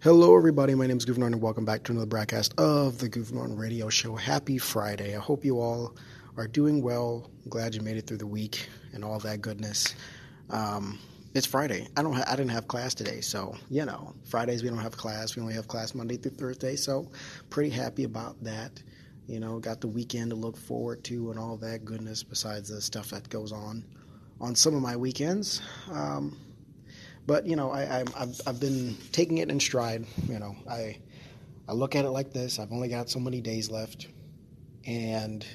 Hello, everybody. My name is Norton, and welcome back to another broadcast of the Norton Radio Show. Happy Friday. I hope you all are doing well. I'm glad you made it through the week and all that goodness. Um, it's Friday. I don't. Ha- I didn't have class today, so you know, Fridays we don't have class. We only have class Monday through Thursday. So, pretty happy about that. You know, got the weekend to look forward to and all that goodness. Besides the stuff that goes on on some of my weekends. Um, but you know, I, have I've been taking it in stride. You know, I I look at it like this: I've only got so many days left, and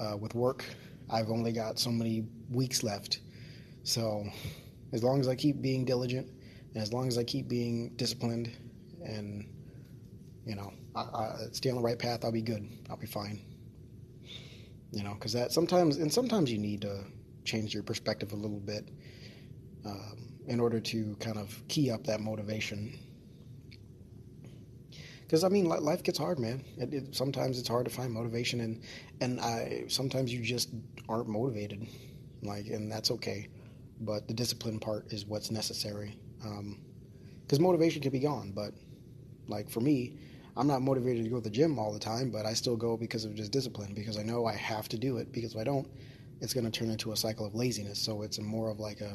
uh, with work, I've only got so many weeks left. So, as long as I keep being diligent, and as long as I keep being disciplined, and you know, I, I stay on the right path, I'll be good. I'll be fine. You know, because that sometimes, and sometimes you need to change your perspective a little bit. Um, in order to kind of key up that motivation. Because I mean, life gets hard, man. It, it, sometimes it's hard to find motivation, and and I sometimes you just aren't motivated, like, and that's okay. But the discipline part is what's necessary. Because um, motivation can be gone, but like for me, I'm not motivated to go to the gym all the time, but I still go because of just discipline. Because I know I have to do it. Because if I don't, it's going to turn into a cycle of laziness. So it's more of like a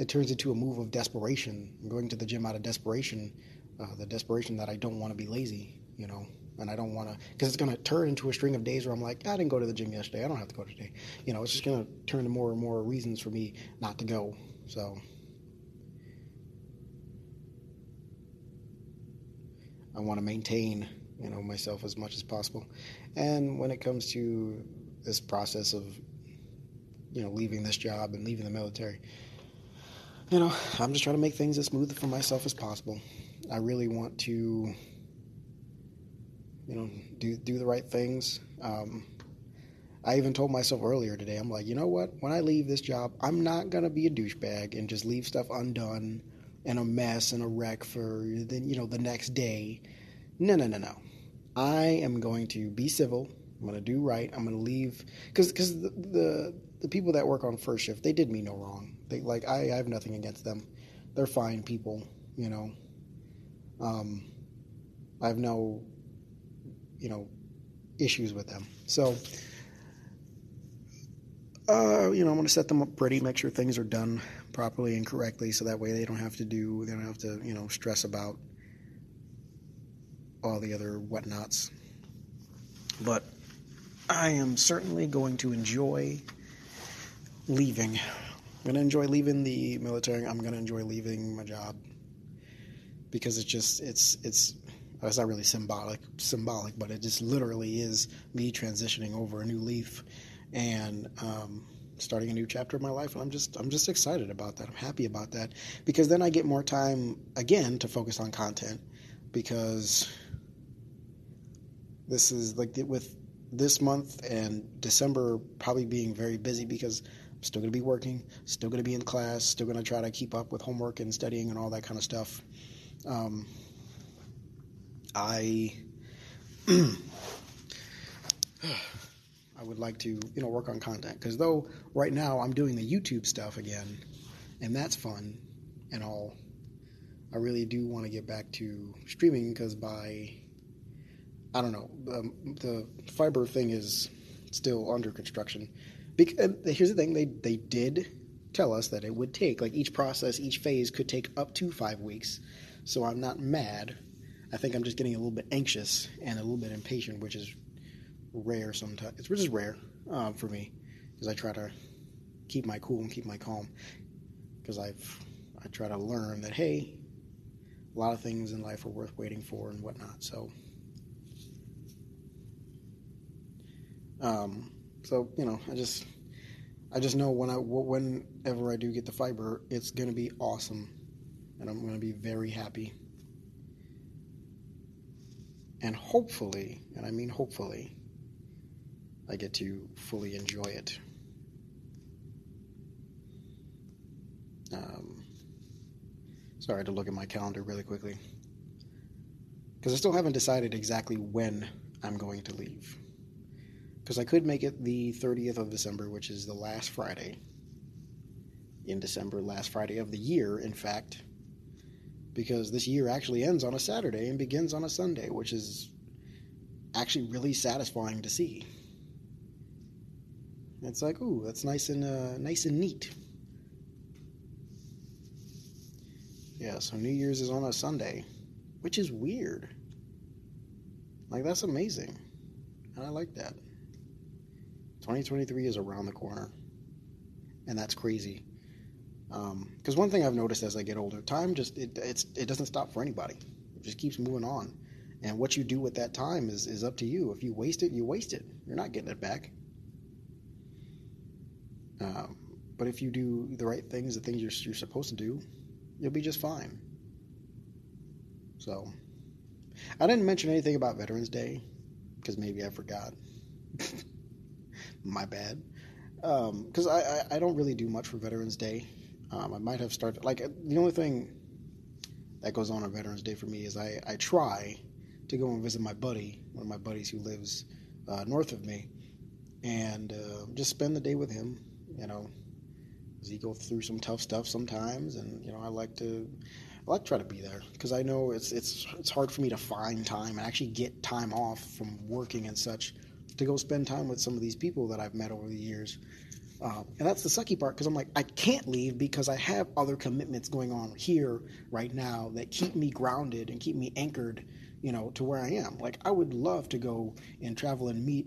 it turns into a move of desperation. I'm going to the gym out of desperation, uh, the desperation that I don't want to be lazy, you know, and I don't want to, because it's going to turn into a string of days where I'm like, I didn't go to the gym yesterday. I don't have to go today. You know, it's just going to turn to more and more reasons for me not to go. So. I want to maintain, you know, myself as much as possible. And when it comes to this process of, you know, leaving this job and leaving the military, you know, I'm just trying to make things as smooth for myself as possible. I really want to, you know, do do the right things. Um, I even told myself earlier today, I'm like, you know what? When I leave this job, I'm not gonna be a douchebag and just leave stuff undone and a mess and a wreck for then you know the next day. No, no, no, no. I am going to be civil. I'm gonna do right. I'm gonna leave because because the, the the people that work on first shift they did me no wrong. They like I, I have nothing against them. They're fine people, you know. Um, I have no, you know, issues with them. So, uh, you know, I'm going to set them up pretty, make sure things are done properly and correctly, so that way they don't have to do, they don't have to, you know, stress about all the other whatnots. But I am certainly going to enjoy leaving. I'm to enjoy leaving the military. I'm to enjoy leaving my job because it's just it's it's it's not really symbolic symbolic, but it just literally is me transitioning over a new leaf and um, starting a new chapter of my life. And I'm just I'm just excited about that. I'm happy about that because then I get more time again to focus on content because this is like with this month and December probably being very busy because still going to be working, still going to be in class, still going to try to keep up with homework and studying and all that kind of stuff. Um, I I would like to you know work on content because though right now I'm doing the YouTube stuff again, and that's fun and all. I really do want to get back to streaming because by I don't know um, the fiber thing is still under construction because, here's the thing: they they did tell us that it would take like each process, each phase could take up to five weeks. So I'm not mad. I think I'm just getting a little bit anxious and a little bit impatient, which is rare sometimes. Which is rare um, for me because I try to keep my cool and keep my calm because I've I try to learn that hey, a lot of things in life are worth waiting for and whatnot. So. Um, so you know, I just I just know when I whenever I do get the fiber, it's gonna be awesome, and I'm gonna be very happy. And hopefully, and I mean hopefully, I get to fully enjoy it. Um, sorry to look at my calendar really quickly because I still haven't decided exactly when I'm going to leave because I could make it the 30th of December, which is the last Friday in December, last Friday of the year, in fact. because this year actually ends on a Saturday and begins on a Sunday, which is actually really satisfying to see. It's like, ooh, that's nice and uh, nice and neat. Yeah, so New Year's is on a Sunday, which is weird. Like that's amazing, and I like that. 2023 is around the corner, and that's crazy. Because um, one thing I've noticed as I get older, time just it it doesn't stop for anybody. It just keeps moving on, and what you do with that time is is up to you. If you waste it, you waste it. You're not getting it back. Um, but if you do the right things, the things you're, you're supposed to do, you'll be just fine. So, I didn't mention anything about Veterans Day because maybe I forgot. My bad. Because um, I, I, I, don't really do much for Veterans Day. Um, I might have started, like, the only thing that goes on on Veterans Day for me is I, I try to go and visit my buddy, one of my buddies who lives uh, north of me, and uh, just spend the day with him you know, he goes through some tough stuff sometimes, and you know, I like to, I like to try to be there because I know it's it's it's hard for me to find time and actually get time off from working and such to go spend time with some of these people that I've met over the years. Uh, and that's the sucky part because I'm like, I can't leave because I have other commitments going on here right now that keep me grounded and keep me anchored, you know, to where I am. Like, I would love to go and travel and meet,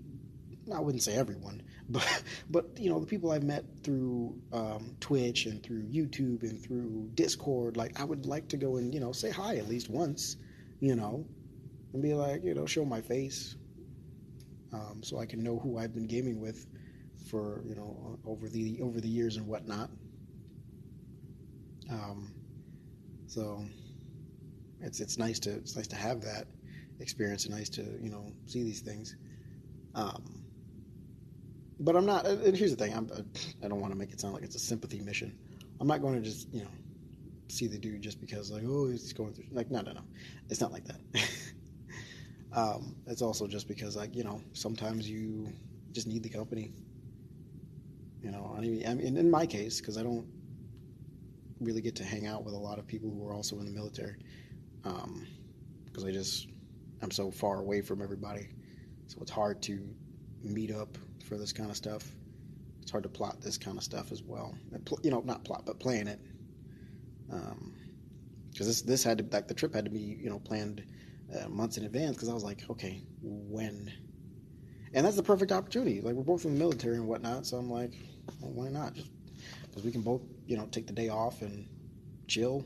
I wouldn't say everyone, but but you know the people I've met through um, Twitch and through YouTube and through Discord, like I would like to go and you know say hi at least once, you know, and be like you know show my face, um, so I can know who I've been gaming with for you know over the over the years and whatnot. Um, so it's it's nice to it's nice to have that experience and nice to you know see these things. Um, but I'm not. And here's the thing: I'm, I don't want to make it sound like it's a sympathy mission. I'm not going to just you know see the dude just because like oh he's going through like no no no, it's not like that. um, it's also just because like you know sometimes you just need the company. You know, I mean, in my case because I don't really get to hang out with a lot of people who are also in the military because um, I just I'm so far away from everybody, so it's hard to meet up for this kind of stuff. It's hard to plot this kind of stuff as well. You know, not plot, but plan it. Because um, this this had to like the trip had to be you know planned uh, months in advance. Because I was like, okay, when? And that's the perfect opportunity. Like we're both in the military and whatnot, so I'm like, well, why not? Just because we can both you know take the day off and chill,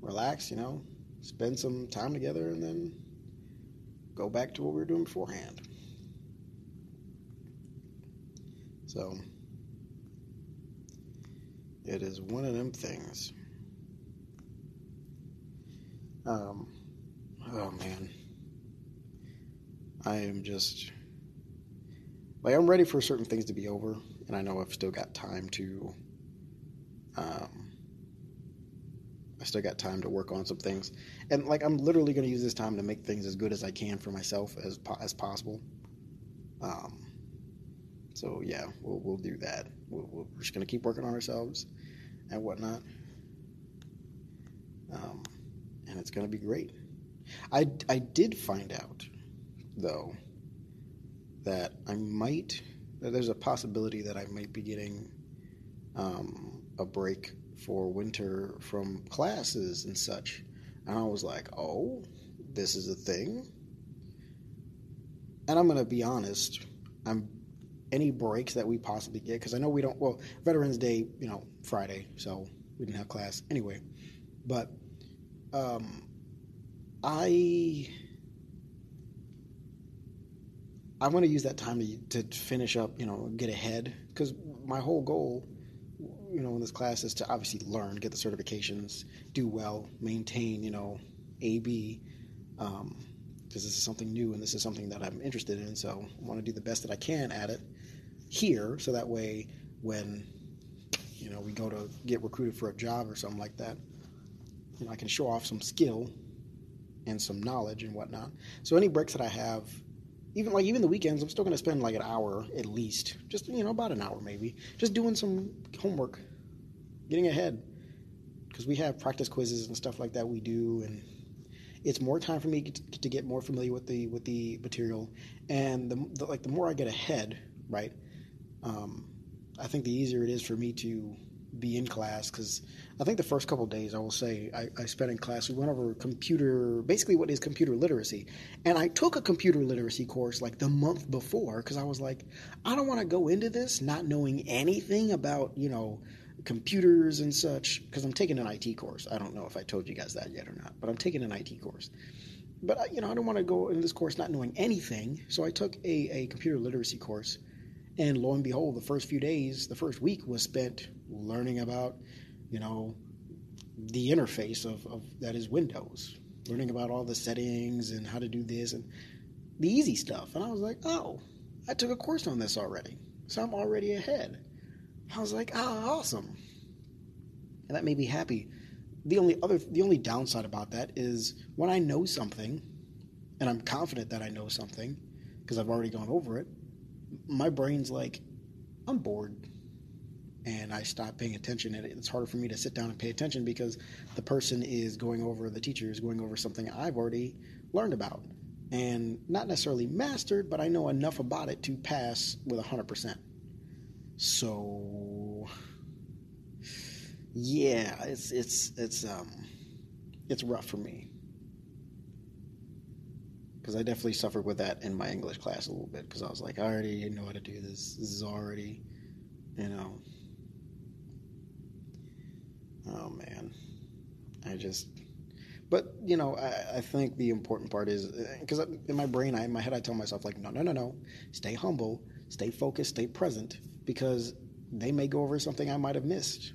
relax, you know, spend some time together, and then go back to what we were doing beforehand. So it is one of them things. Um, oh man, I am just like I'm ready for certain things to be over, and I know I've still got time to. Um, I still got time to work on some things, and like I'm literally going to use this time to make things as good as I can for myself as as possible. Um, so yeah, we'll we'll do that. we we are just gonna keep working on ourselves and whatnot, um, and it's gonna be great. I I did find out though that I might that there's a possibility that I might be getting um, a break for winter from classes and such, and I was like, oh, this is a thing. And I'm gonna be honest, I'm any breaks that we possibly get because I know we don't. Well, Veterans Day, you know, Friday, so we didn't have class anyway. But um, I I want to use that time to to finish up, you know, get ahead because my whole goal, you know, in this class is to obviously learn, get the certifications, do well, maintain, you know, AB. Um, because this is something new and this is something that I'm interested in. So I want to do the best that I can at it here, so that way when you know we go to get recruited for a job or something like that, you know I can show off some skill and some knowledge and whatnot. So any breaks that I have, even like even the weekends, I'm still to spend like an hour at least, just you know about an hour maybe, just doing some homework, getting ahead. because we have practice quizzes and stuff like that we do, and it's more time for me to, to get more familiar with the with the material, and the, the like the more I get ahead, right? Um, I think the easier it is for me to be in class because I think the first couple days I will say I, I, spent in class. We went over computer, basically what is computer literacy, and I took a computer literacy course like the month before because I was like, I don't want to go into this not knowing anything about you know computers and such because I'm taking an IT course. I don't know if I told you guys that yet or not, but I'm taking an IT course. But you know I don't want to go in this course not knowing anything, so I took a, a computer literacy course and lo and behold, the first few days, the first week was spent learning about, you know, the interface of, of that is Windows, learning about all the settings and how to do this and the easy stuff. And I was like, oh, I took a course on this already. So I'm already ahead. I was like, ah, awesome. And that made me happy. The only other the only downside about that is when I know something and I'm confident that I know something because I've already gone over it, my brain's like, I'm bored. And I stop paying attention. And it's harder for me to sit down and pay attention because the person is going over, the teacher is going over something I've already learned about. And not necessarily mastered, but I know enough about it to pass with 100%. So, yeah, it's, it's, it's, um, it's rough for me because I definitely suffered with that in my English class a little bit because I was like, I already know how to do this. This is already, you know. Oh man, I just. But you know, I, I think the important part is because in my brain, I, in my head, I tell myself like, no, no, no, no, stay humble, stay focused, stay present, because they may go over something I might have missed.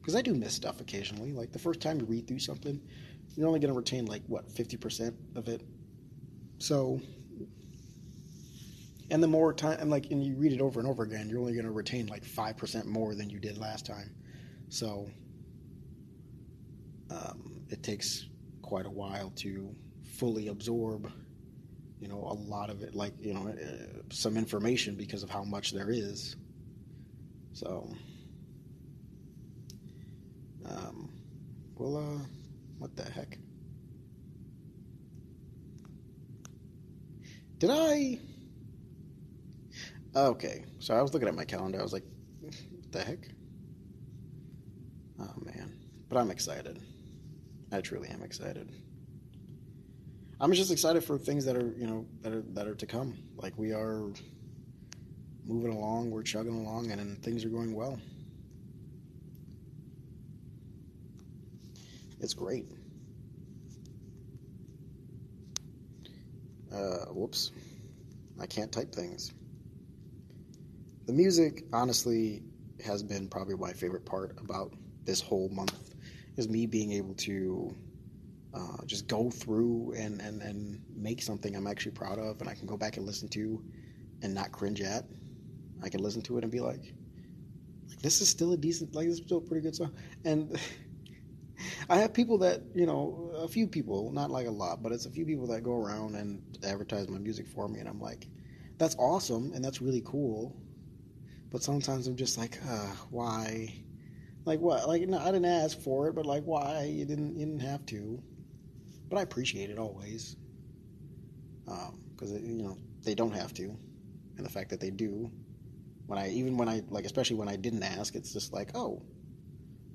Because I do miss stuff occasionally. Like the first time you read through something, you're only going to retain like what 50% of it so and the more time and like and you read it over and over again you're only going to retain like 5% more than you did last time so um, it takes quite a while to fully absorb you know a lot of it like you know uh, some information because of how much there is so um, well uh what the heck? Did I? Okay, so I was looking at my calendar. I was like, what the heck? Oh man, but I'm excited. I truly am excited. I'm just excited for things that are, you know, that are that are to come. Like we are moving along, we're chugging along, and things are going well. It's great. Uh, whoops. I can't type things. The music, honestly, has been probably my favorite part about this whole month is me being able to uh, just go through and, and, and make something I'm actually proud of and I can go back and listen to and not cringe at. I can listen to it and be like, this is still a decent, like this is still a pretty good song. And I have people that you know, a few people, not like a lot, but it's a few people that go around and advertise my music for me, and I'm like, that's awesome and that's really cool, but sometimes I'm just like, uh, why? Like what? Like no, I didn't ask for it, but like why? You didn't. You didn't have to. But I appreciate it always, because um, you know they don't have to, and the fact that they do. When I even when I like, especially when I didn't ask, it's just like, oh,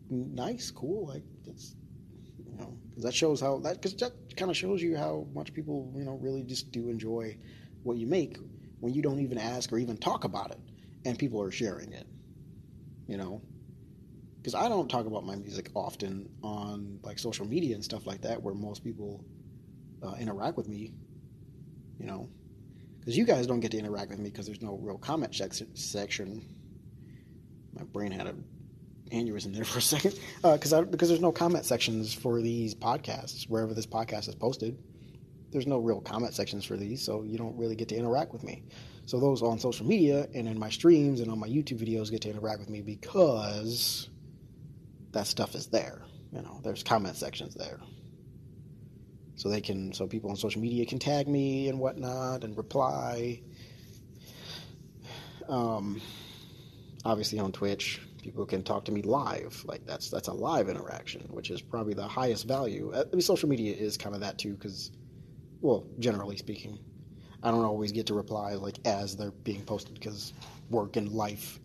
nice, cool. Like that's you know, because that shows how that because that kind of shows you how much people you know really just do enjoy what you make when you don't even ask or even talk about it, and people are sharing it. You know, because I don't talk about my music often on like social media and stuff like that, where most people uh, interact with me. You know, because you guys don't get to interact with me because there's no real comment section. My brain had a aneurysm there for a second because uh, because there's no comment sections for these podcasts wherever this podcast is posted. There's no real comment sections for these, so you don't really get to interact with me. So those on social media and in my streams and on my YouTube videos get to interact with me because that stuff is there. You know, there's comment sections there. So they can, so people on social media can tag me and whatnot and reply. Um, obviously on Twitch, People can talk to me live. Like that's that's a live interaction, which is probably the highest value. I mean, social media is kind of that too, because, well, generally speaking, I don't always get to reply like as they're being posted because work and life.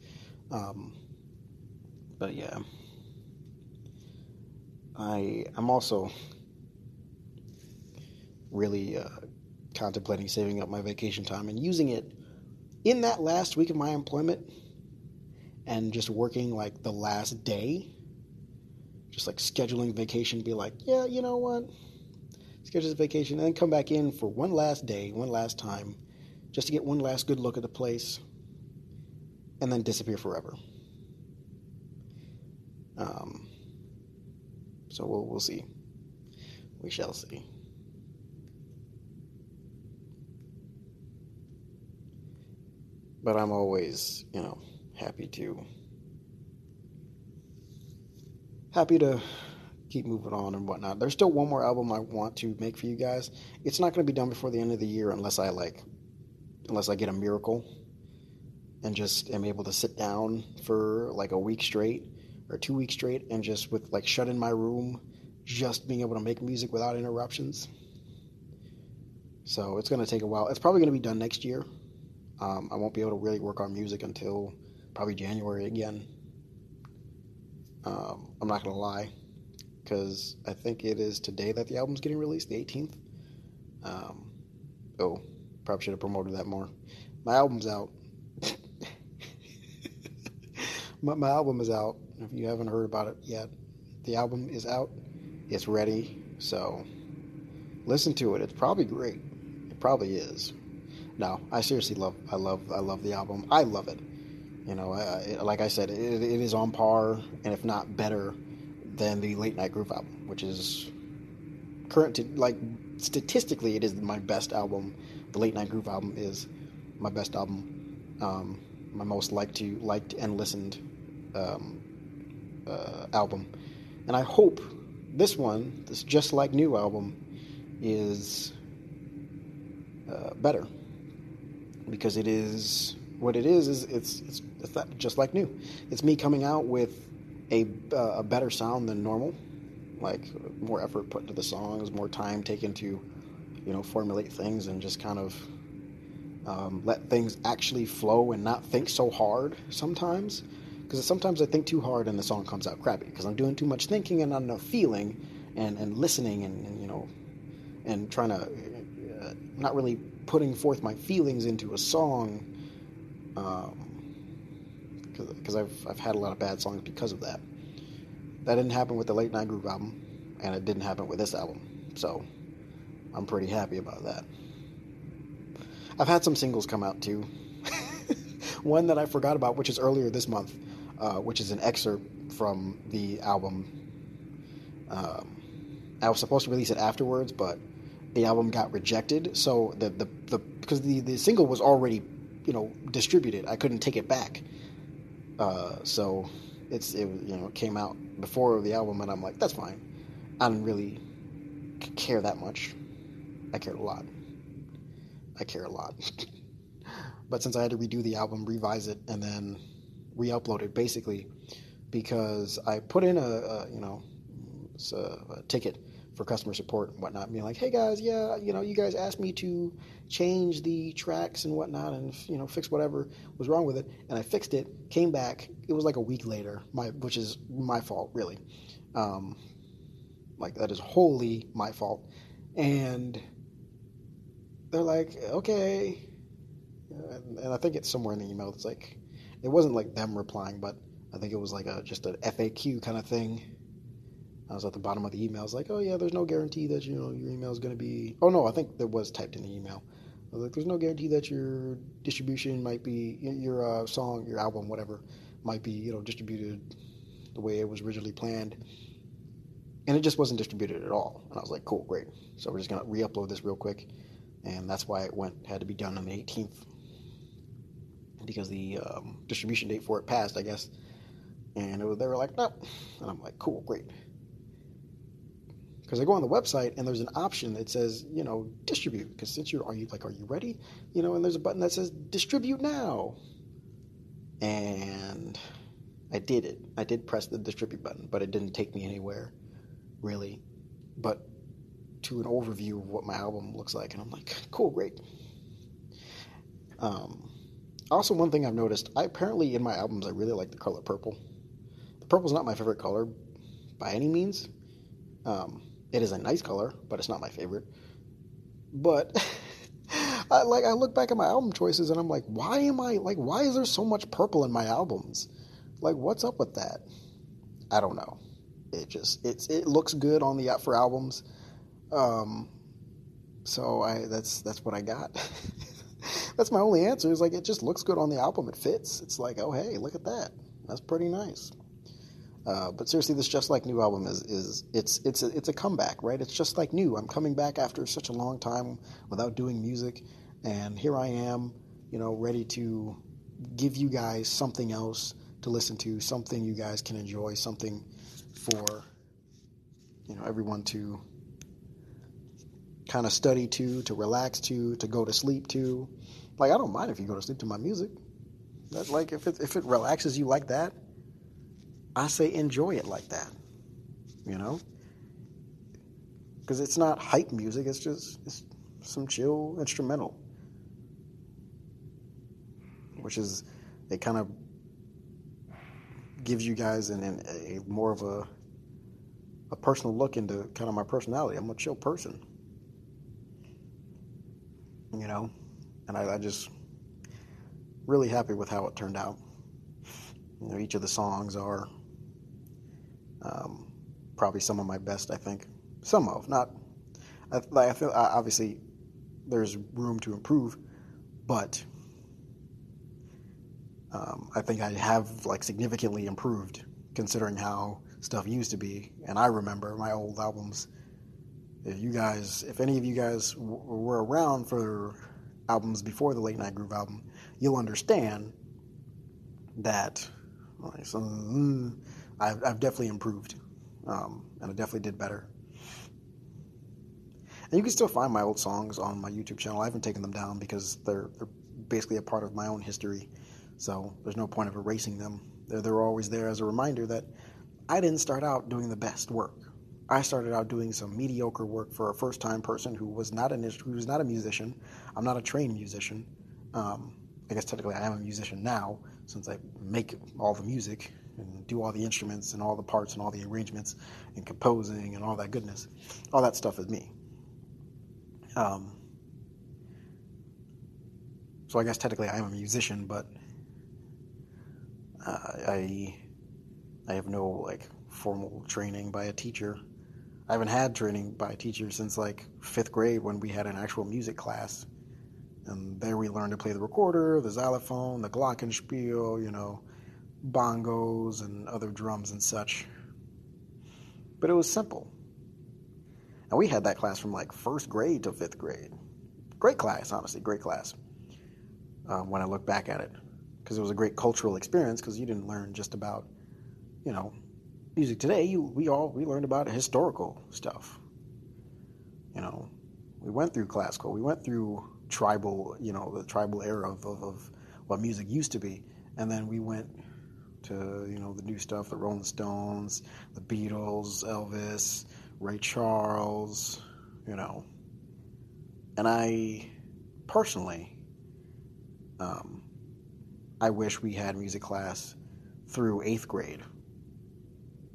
Um, but yeah, I I'm also really uh, contemplating saving up my vacation time and using it in that last week of my employment and just working like the last day, just like scheduling vacation, be like, yeah, you know what? Schedule this vacation and then come back in for one last day, one last time, just to get one last good look at the place and then disappear forever. Um, so we'll, we'll see. We shall see. But I'm always, you know, happy to happy to keep moving on and whatnot. There's still one more album I want to make for you guys. It's not going to be done before the end of the year unless I like, unless I get a miracle and just am able to sit down for like a week straight or two weeks straight and just with like shut in my room, just being able to make music without interruptions. So it's going to take a while. It's probably going to be done next year. Um, I won't be able to really work on music until probably January again. Um, I'm not gonna lie, because I think it is today that the album's getting released, the 18th. Um, oh, probably should have promoted that more. My album's out. my, my album is out. If you haven't heard about it yet, the album is out. It's ready. So listen to it. It's probably great. It probably is. No, I seriously love. I love. I love the album. I love it. You know, uh, like I said, it, it is on par, and if not better, than the Late Night Groove album, which is current to like statistically, it is my best album. The Late Night Groove album is my best album, um, my most liked to liked and listened um, uh, album, and I hope this one, this Just Like New album, is uh, better because it is what it is is it's it's, it's that just like new. It's me coming out with a uh, a better sound than normal, like more effort put into the songs, more time taken to, you know, formulate things and just kind of um, let things actually flow and not think so hard sometimes. Because sometimes I think too hard and the song comes out crappy because I'm doing too much thinking and not enough feeling and, and listening and, and you know and trying to uh, not really putting forth my feelings into a song because um, I've, I've had a lot of bad songs because of that. That didn't happen with the Late Night Groove album, and it didn't happen with this album. So I'm pretty happy about that. I've had some singles come out too. One that I forgot about, which is earlier this month, uh, which is an excerpt from the album. Um, I was supposed to release it afterwards, but the album got rejected. So the the, the because the, the single was already you know distributed. I couldn't take it back. Uh, so it's it you know it came out before the album, and I'm like that's fine. I didn't really care that much. I cared a lot. I care a lot. but since I had to redo the album, revise it, and then re-upload it, basically, because I put in a, a you know a, a ticket for customer support and whatnot, being like, "Hey guys, yeah, you know, you guys asked me to change the tracks and whatnot, and you know, fix whatever was wrong with it, and I fixed it. Came back, it was like a week later, my which is my fault, really. Um, like that is wholly my fault, and they're like, okay, and I think it's somewhere in the email. It's like, it wasn't like them replying, but I think it was like a just an FAQ kind of thing I was at the bottom of the email. I was like, oh yeah, there's no guarantee that you know your email is going to be. Oh no, I think there was typed in the email. I was like, there's no guarantee that your distribution might be your uh, song, your album, whatever, might be you know distributed the way it was originally planned. And it just wasn't distributed at all. And I was like, cool, great. So we're just gonna re-upload this real quick, and that's why it went had to be done on the 18th because the um, distribution date for it passed, I guess. And was, they were like, nope. And I'm like, cool, great because I go on the website and there's an option that says, you know, distribute. Because since you're, are you like, are you ready? You know, and there's a button that says distribute now. And I did it. I did press the distribute button, but it didn't take me anywhere, really. But to an overview of what my album looks like, and I'm like, cool, great. Um, also, one thing I've noticed, I apparently in my albums I really like the color purple. The purple's not my favorite color by any means. Um, it is a nice color, but it's not my favorite. But I like I look back at my album choices and I'm like, why am I like why is there so much purple in my albums? Like what's up with that? I don't know. It just it's it looks good on the for albums. Um so I that's that's what I got. that's my only answer is like it just looks good on the album. It fits. It's like, oh hey, look at that. That's pretty nice. Uh, but seriously, this Just Like New album is is it's it's a, it's a comeback, right? It's just like new. I'm coming back after such a long time without doing music, and here I am, you know, ready to give you guys something else to listen to, something you guys can enjoy, something for you know everyone to kind of study to, to relax to, to go to sleep to. Like I don't mind if you go to sleep to my music. Like if it if it relaxes you like that, I say enjoy it like that. You know? Because it's not hype music, it's just it's some chill instrumental. Which is, it kind of gives you guys an, an, a more of a, a personal look into kind of my personality. I'm a chill person. You know? And I, I just really happy with how it turned out. You know, each of the songs are um, probably some of my best, I think. Some of, not. I, I feel obviously there's room to improve, but um, I think I have like significantly improved considering how stuff used to be. And I remember my old albums. If you guys, if any of you guys w- were around for albums before the Late Night Groove album, you'll understand that like, some, I've, I've definitely improved, um, and I definitely did better. And you can still find my old songs on my YouTube channel. I haven't taken them down because they're, they're basically a part of my own history. So there's no point of erasing them. They're, they're always there as a reminder that I didn't start out doing the best work. I started out doing some mediocre work for a first-time person who was not an who was not a musician. I'm not a trained musician. Um, I guess technically I am a musician now since I make all the music and do all the instruments and all the parts and all the arrangements and composing and all that goodness. All that stuff is me. Um, so I guess technically I am a musician, but uh, I I have no like formal training by a teacher. I haven't had training by a teacher since like fifth grade when we had an actual music class, and there we learned to play the recorder, the xylophone, the glockenspiel, you know, bongos and other drums and such. But it was simple. And we had that class from like first grade to fifth grade. Great class, honestly, great class. Um, when I look back at it, because it was a great cultural experience. Because you didn't learn just about, you know, music today. You, we all we learned about historical stuff. You know, we went through classical. We went through tribal. You know, the tribal era of, of, of what music used to be, and then we went to you know the new stuff, the Rolling Stones, the Beatles, Elvis, Ray Charles, you know. And I personally, um, I wish we had music class through eighth grade.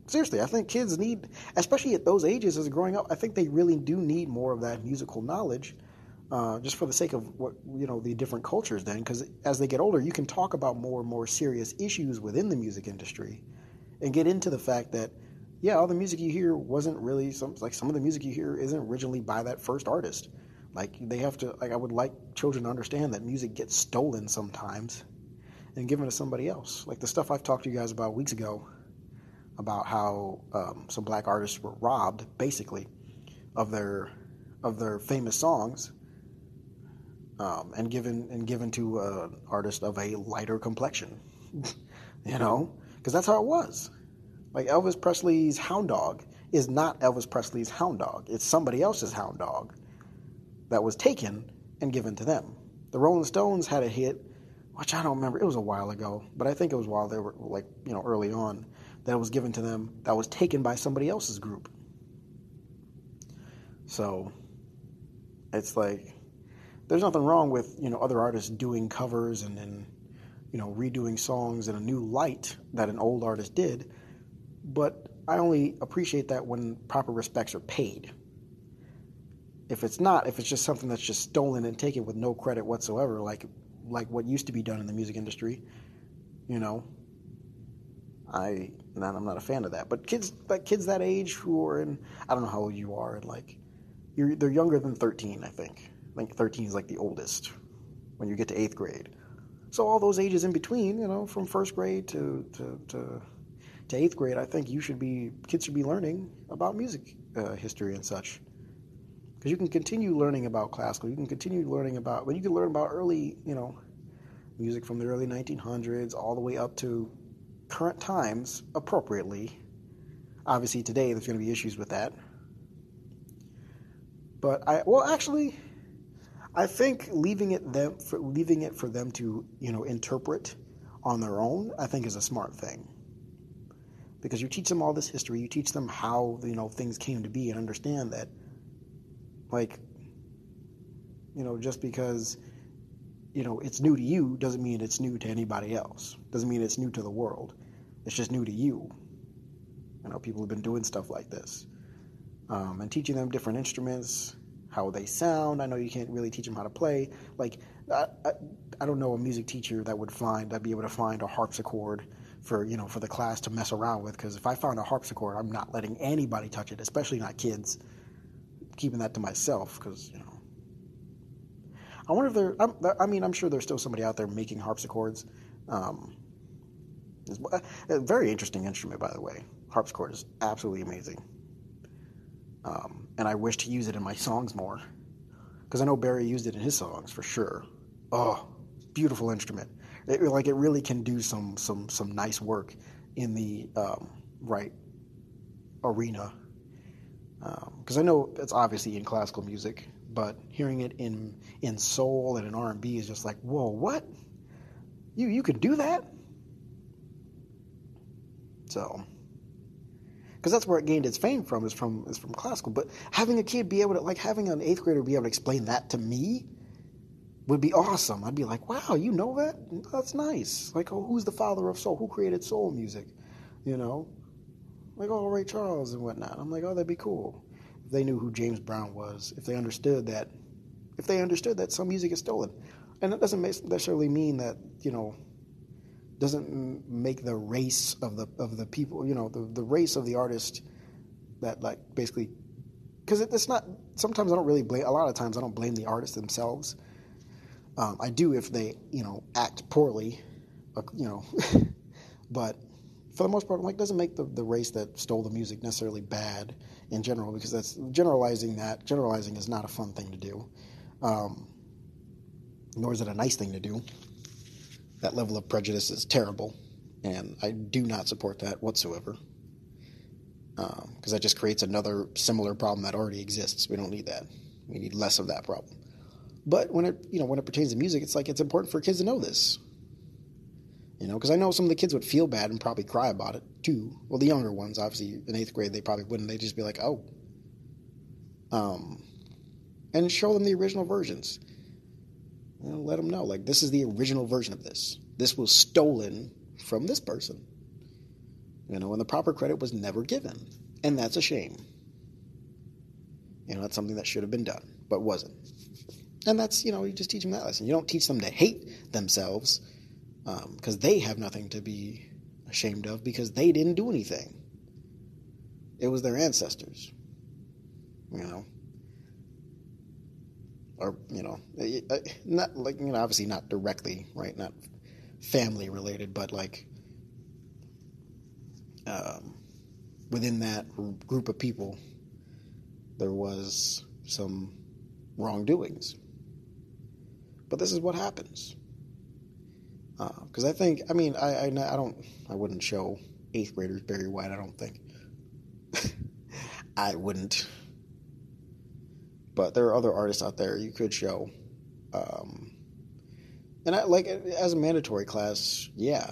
Seriously, I think kids need, especially at those ages as growing up, I think they really do need more of that musical knowledge uh, just for the sake of what you know the different cultures then. Because as they get older you can talk about more and more serious issues within the music industry and get into the fact that yeah all the music you hear wasn't really some like some of the music you hear isn't originally by that first artist. Like they have to like i would like children to understand that music gets stolen sometimes and given to somebody else. Like the stuff i've talked to you guys about weeks ago about how um, some black artists were robbed basically of their of their famous songs um, and given and given to an artist of a lighter complexion, you know, because that's how it was. Like Elvis Presley's Hound Dog is not Elvis Presley's Hound Dog; it's somebody else's Hound Dog that was taken and given to them. The Rolling Stones had a hit which I don't remember. It was a while ago, but I think it was while they were like you know early on that was given to them that was taken by somebody else's group. So it's like there's nothing wrong with you know other artists doing covers and then you know redoing songs in a new light that an old artist did, but I only appreciate that when proper respects are paid. If it's not, if it's just something that's just stolen and taken with no credit whatsoever, like like what used to be done in the music industry, you know, I not, I'm not a fan of that. But kids like kids that age who are in I don't know how old you are and like you're they're younger than 13, I think. I think 13 is like the oldest when you get to 8th grade. So all those ages in between, you know, from first grade to to to, to eighth grade, I think you should be kids should be learning about music uh, history and such because you can continue learning about classical. You can continue learning about, but you can learn about early, you know, music from the early 1900s all the way up to current times appropriately. Obviously, today there's going to be issues with that. But I, well, actually, I think leaving it them, for, leaving it for them to, you know, interpret on their own, I think is a smart thing. Because you teach them all this history, you teach them how, you know, things came to be, and understand that like, you know, just because, you know, it's new to you doesn't mean it's new to anybody else. Doesn't mean it's new to the world. It's just new to you. You know, people have been doing stuff like this. Um, and teaching them different instruments, how they sound. I know you can't really teach them how to play. Like, I, I, I don't know a music teacher that would find, that'd be able to find a harpsichord for, you know, for the class to mess around with. Because if I found a harpsichord, I'm not letting anybody touch it, especially not kids keeping that to myself because you know. I wonder if there. I'm, I mean, I'm sure there's still somebody out there making harpsichords. Um, a very interesting instrument, by the way. Harpsichord is absolutely amazing, um, and I wish to use it in my songs more because I know Barry used it in his songs for sure. Oh, beautiful instrument! It, like it really can do some some some nice work in the um, right arena because um, I know it's obviously in classical music, but hearing it in in soul and in R and B is just like, whoa, what? You you can do that? So, because that's where it gained its fame from is from is from classical. But having a kid be able to like having an eighth grader be able to explain that to me would be awesome. I'd be like, wow, you know that? That's nice. Like, oh, who's the father of soul? Who created soul music? You know, like oh Ray Charles and whatnot. I'm like, oh, that'd be cool if they knew who James Brown was, if they understood that, if they understood that some music is stolen, and that doesn't necessarily mean that you know doesn't make the race of the of the people, you know, the the race of the artist that like basically because it, it's not. Sometimes I don't really blame. A lot of times I don't blame the artists themselves. Um, I do if they you know act poorly, uh, you know, but for the most part, like doesn't make the, the race that stole the music necessarily bad in general because that's generalizing that generalizing is not a fun thing to do, um, nor is it a nice thing to do. That level of prejudice is terrible, and I do not support that whatsoever. Because um, that just creates another similar problem that already exists. We don't need that. We need less of that problem. But when it you know when it pertains to music, it's like it's important for kids to know this. You know, because I know some of the kids would feel bad and probably cry about it too. Well, the younger ones, obviously, in eighth grade, they probably wouldn't. They'd just be like, oh. Um, and show them the original versions. You know, let them know, like, this is the original version of this. This was stolen from this person. You know, and the proper credit was never given. And that's a shame. You know, that's something that should have been done, but wasn't. And that's, you know, you just teach them that lesson. You don't teach them to hate themselves because um, they have nothing to be ashamed of because they didn't do anything. It was their ancestors, you know, or you know, not like you know, obviously not directly, right? Not family related, but like um, within that group of people, there was some wrongdoings. But this is what happens because uh, I think I mean I, I, I don't I wouldn't show eighth graders Barry White I don't think I wouldn't but there are other artists out there you could show um, And I, like as a mandatory class, yeah,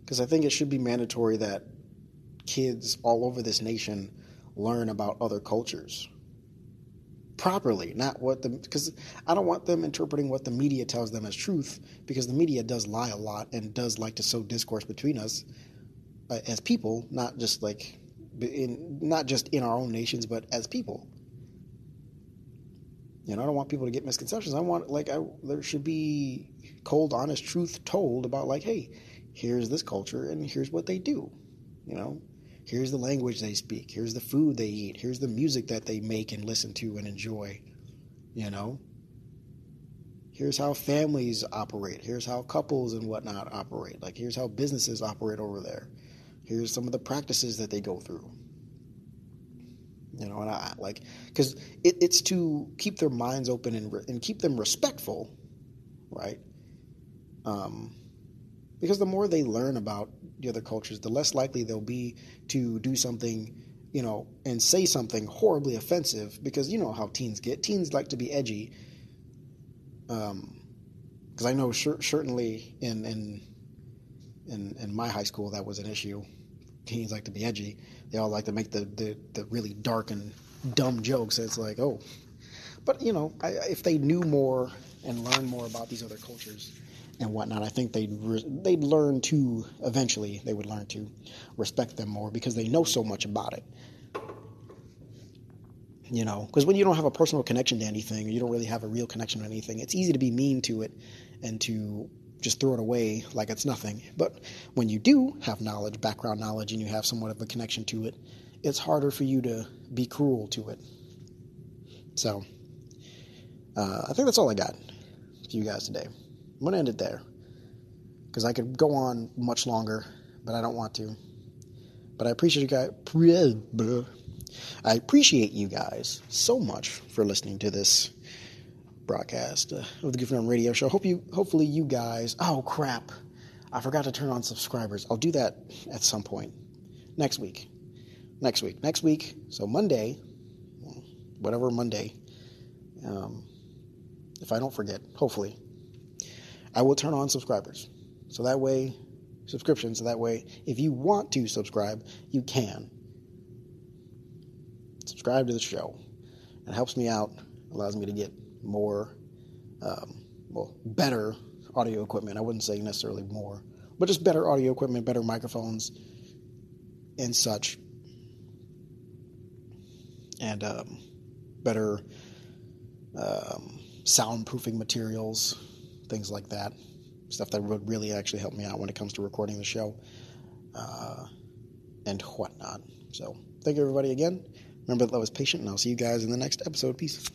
because I think it should be mandatory that kids all over this nation learn about other cultures properly, not what the because I don't want them interpreting what the media tells them as truth because the media does lie a lot and does like to sow discourse between us uh, as people, not just like in not just in our own nations, but as people. You know, I don't want people to get misconceptions. I want like I, there should be cold, honest truth told about like, hey, here's this culture and here's what they do. You know, here's the language they speak. Here's the food they eat. Here's the music that they make and listen to and enjoy. You know, here's how families operate. Here's how couples and whatnot operate. Like here's how businesses operate over there. Here's some of the practices that they go through. You know, and I like because it, it's to keep their minds open and and keep them respectful, right? Um, because the more they learn about the other cultures, the less likely they'll be to do something, you know, and say something horribly offensive. Because you know how teens get. Teens like to be edgy. Um, because I know certainly in in in in my high school that was an issue. Teens like to be edgy. They all like to make the the, the really dark and dumb jokes. It's like oh, but you know, I, if they knew more and learned more about these other cultures and whatnot, I think they'd re- they'd learn to eventually they would learn to respect them more because they know so much about it. You know, because when you don't have a personal connection to anything, you don't really have a real connection to anything, it's easy to be mean to it and to just throw it away like it's nothing. But when you do have knowledge, background knowledge, and you have somewhat of a connection to it, it's harder for you to be cruel to it. So, uh, I think that's all I got for you guys today. I'm going to end it there because I could go on much longer, but I don't want to. But I appreciate you guys. I appreciate you guys so much for listening to this broadcast uh, of the Goofing on Radio Show. Hope you, hopefully, you guys. Oh crap! I forgot to turn on subscribers. I'll do that at some point next week. Next week. Next week. So Monday, whatever Monday. Um, if I don't forget, hopefully, I will turn on subscribers. So that way, subscription. So that way, if you want to subscribe, you can. Subscribe to the show. It helps me out, allows me to get more, um, well, better audio equipment. I wouldn't say necessarily more, but just better audio equipment, better microphones, and such, and um, better um, soundproofing materials, things like that. Stuff that would really actually help me out when it comes to recording the show uh, and whatnot. So, thank you everybody again. Remember that love is patient, and I'll see you guys in the next episode. Peace.